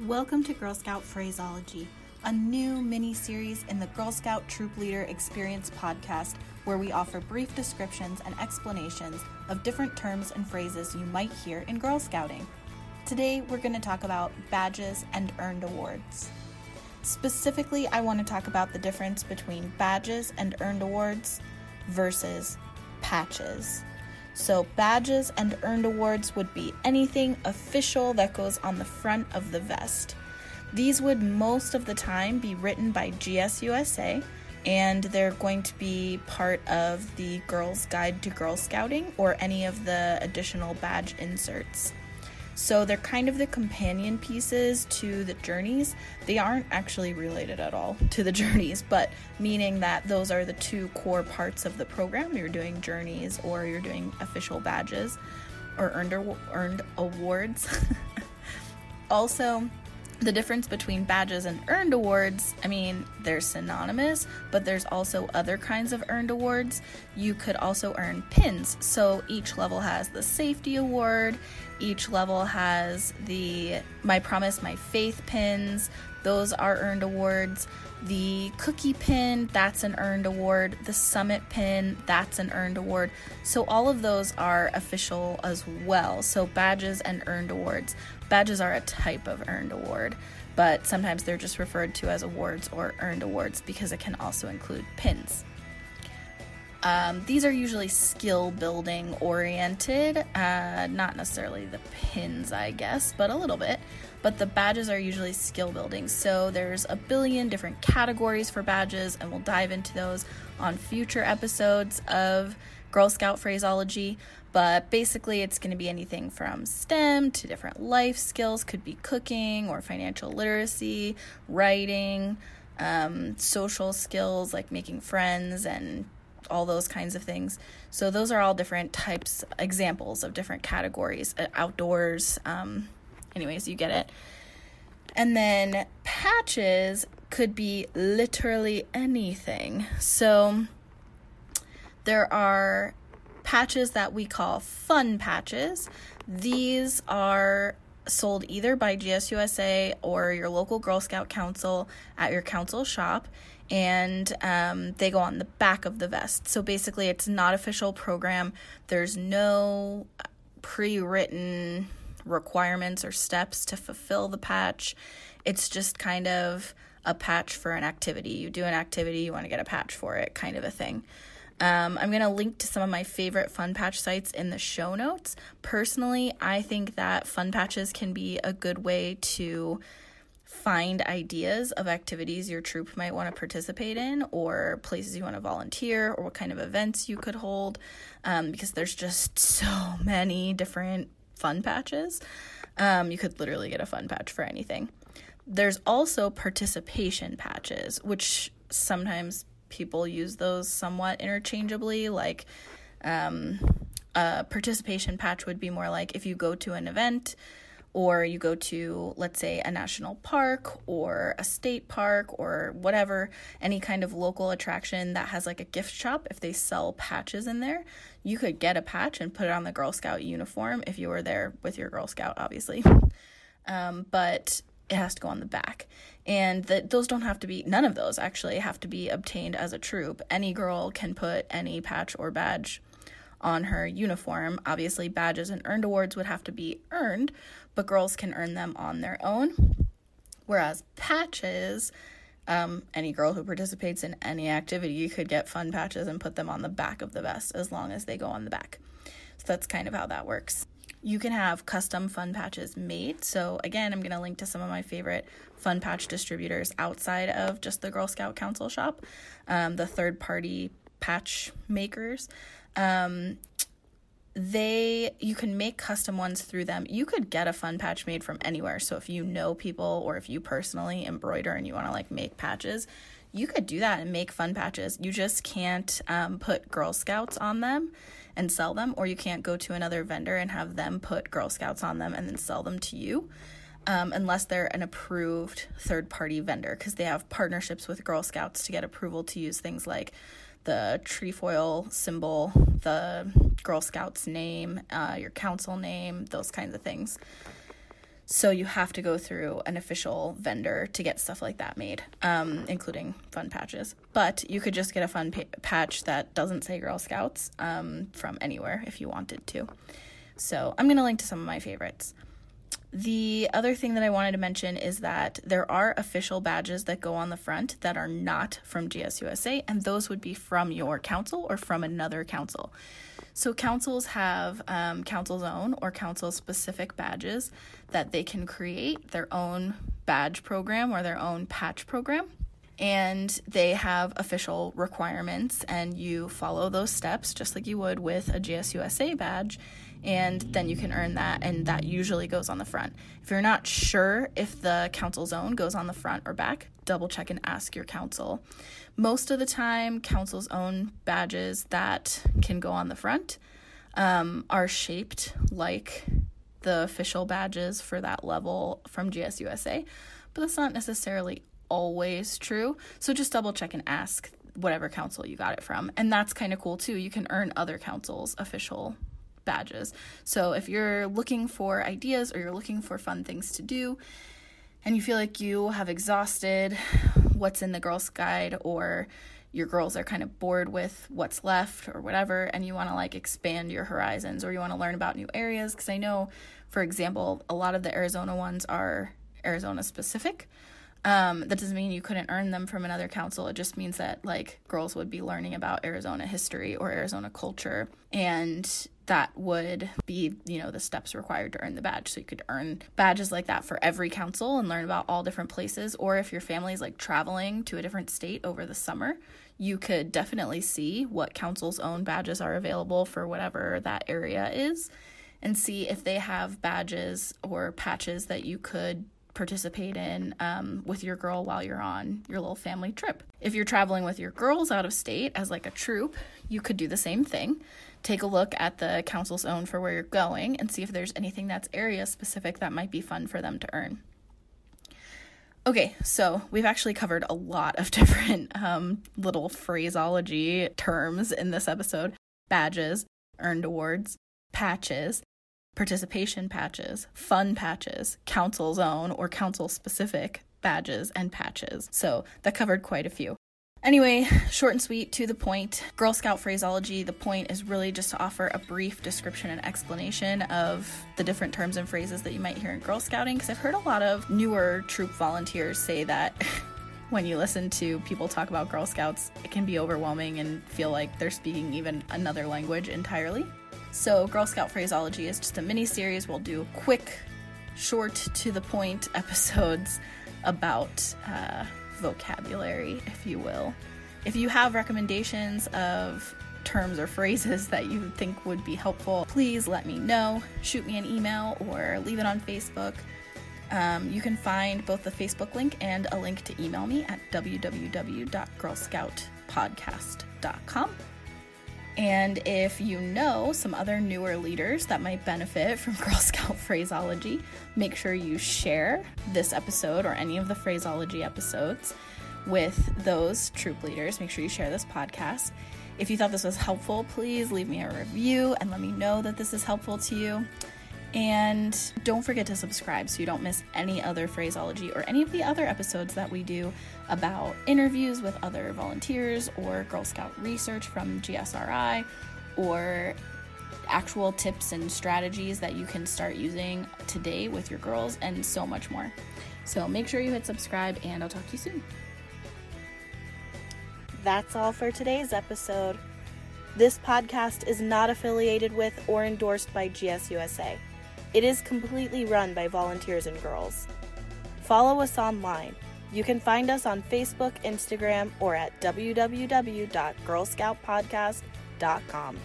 Welcome to Girl Scout Phraseology, a new mini series in the Girl Scout Troop Leader Experience podcast where we offer brief descriptions and explanations of different terms and phrases you might hear in Girl Scouting. Today, we're going to talk about badges and earned awards. Specifically, I want to talk about the difference between badges and earned awards versus patches. So, badges and earned awards would be anything official that goes on the front of the vest. These would most of the time be written by GSUSA, and they're going to be part of the Girls Guide to Girl Scouting or any of the additional badge inserts. So they're kind of the companion pieces to the journeys. They aren't actually related at all to the journeys, but meaning that those are the two core parts of the program. You're doing journeys or you're doing official badges or earned, earned awards. also, the difference between badges and earned awards, I mean, they're synonymous, but there's also other kinds of earned awards. You could also earn pins. So each level has the safety award, each level has the My Promise, My Faith pins. Those are earned awards. The cookie pin, that's an earned award. The summit pin, that's an earned award. So all of those are official as well. So badges and earned awards. Badges are a type of earned award, but sometimes they're just referred to as awards or earned awards because it can also include pins. Um, these are usually skill building oriented, uh, not necessarily the pins, I guess, but a little bit. But the badges are usually skill building. So there's a billion different categories for badges, and we'll dive into those on future episodes of Girl Scout phraseology. But basically, it's going to be anything from STEM to different life skills, could be cooking or financial literacy, writing, um, social skills like making friends and all those kinds of things. So those are all different types, examples of different categories. Uh, outdoors, um, anyways, you get it. And then patches could be literally anything. So there are patches that we call fun patches. These are sold either by GSUSA or your local Girl Scout Council at your council shop and um, they go on the back of the vest. So basically, it's not official program. There's no pre-written requirements or steps to fulfill the patch. It's just kind of a patch for an activity. You do an activity, you want to get a patch for it, kind of a thing. Um, I'm going to link to some of my favorite fun patch sites in the show notes. Personally, I think that fun patches can be a good way to find ideas of activities your troop might want to participate in or places you want to volunteer or what kind of events you could hold um, because there's just so many different fun patches. Um, you could literally get a fun patch for anything. There's also participation patches which sometimes people use those somewhat interchangeably like um, a participation patch would be more like if you go to an event or you go to, let's say, a national park or a state park or whatever, any kind of local attraction that has like a gift shop, if they sell patches in there, you could get a patch and put it on the Girl Scout uniform if you were there with your Girl Scout, obviously. Um, but it has to go on the back. And the, those don't have to be, none of those actually have to be obtained as a troop. Any girl can put any patch or badge on her uniform. Obviously, badges and earned awards would have to be earned, but girls can earn them on their own. Whereas patches, um, any girl who participates in any activity could get fun patches and put them on the back of the vest as long as they go on the back. So that's kind of how that works. You can have custom fun patches made. So, again, I'm going to link to some of my favorite fun patch distributors outside of just the Girl Scout Council shop, um, the third party patch makers um, they you can make custom ones through them. You could get a fun patch made from anywhere. So if you know people or if you personally embroider and you want to like make patches, you could do that and make fun patches. You just can't um, put Girl Scouts on them and sell them, or you can't go to another vendor and have them put Girl Scouts on them and then sell them to you. Um, unless they're an approved third party vendor, because they have partnerships with Girl Scouts to get approval to use things like the trefoil symbol, the Girl Scouts name, uh, your council name, those kinds of things. So you have to go through an official vendor to get stuff like that made, um, including fun patches. But you could just get a fun pa- patch that doesn't say Girl Scouts um, from anywhere if you wanted to. So I'm going to link to some of my favorites. The other thing that I wanted to mention is that there are official badges that go on the front that are not from GSUSA, and those would be from your council or from another council. So, councils have um, council's own or council specific badges that they can create their own badge program or their own patch program. And they have official requirements, and you follow those steps just like you would with a GSUSA badge and then you can earn that and that usually goes on the front. If you're not sure if the council's own goes on the front or back double check and ask your council. Most of the time council's own badges that can go on the front um, are shaped like the official badges for that level from gsusa but that's not necessarily always true so just double check and ask whatever council you got it from and that's kind of cool too you can earn other councils official badges. So if you're looking for ideas or you're looking for fun things to do and you feel like you have exhausted what's in the Girls Guide or your girls are kind of bored with what's left or whatever and you want to like expand your horizons or you want to learn about new areas because I know for example a lot of the Arizona ones are Arizona specific. Um, that doesn't mean you couldn't earn them from another council. It just means that like girls would be learning about Arizona history or Arizona culture and that would be, you know, the steps required to earn the badge. So you could earn badges like that for every council and learn about all different places. Or if your family is like traveling to a different state over the summer, you could definitely see what council's own badges are available for whatever that area is and see if they have badges or patches that you could participate in um, with your girl while you're on your little family trip. If you're traveling with your girls out of state as like a troop, you could do the same thing take a look at the council's own for where you're going and see if there's anything that's area specific that might be fun for them to earn. Okay, so we've actually covered a lot of different um, little phraseology terms in this episode badges, earned awards, patches, participation patches, fun patches, council's own or council specific badges, and patches. So that covered quite a few. Anyway, short and sweet, to the point. Girl Scout phraseology, the point is really just to offer a brief description and explanation of the different terms and phrases that you might hear in Girl Scouting, because I've heard a lot of newer troop volunteers say that. when you listen to people talk about Girl Scouts, it can be overwhelming and feel like they're speaking even another language entirely. So, Girl Scout phraseology is just a mini series. We'll do quick, short, to the point episodes about uh, vocabulary, if you will. If you have recommendations of terms or phrases that you think would be helpful, please let me know. Shoot me an email or leave it on Facebook. Um, you can find both the Facebook link and a link to email me at www.girlscoutpodcast.com. And if you know some other newer leaders that might benefit from Girl Scout phraseology, make sure you share this episode or any of the phraseology episodes with those troop leaders. Make sure you share this podcast. If you thought this was helpful, please leave me a review and let me know that this is helpful to you. And don't forget to subscribe so you don't miss any other phraseology or any of the other episodes that we do about interviews with other volunteers or Girl Scout research from GSRI or actual tips and strategies that you can start using today with your girls and so much more. So make sure you hit subscribe and I'll talk to you soon. That's all for today's episode. This podcast is not affiliated with or endorsed by GSUSA. It is completely run by volunteers and girls. Follow us online. You can find us on Facebook, Instagram, or at www.girlscoutpodcast.com.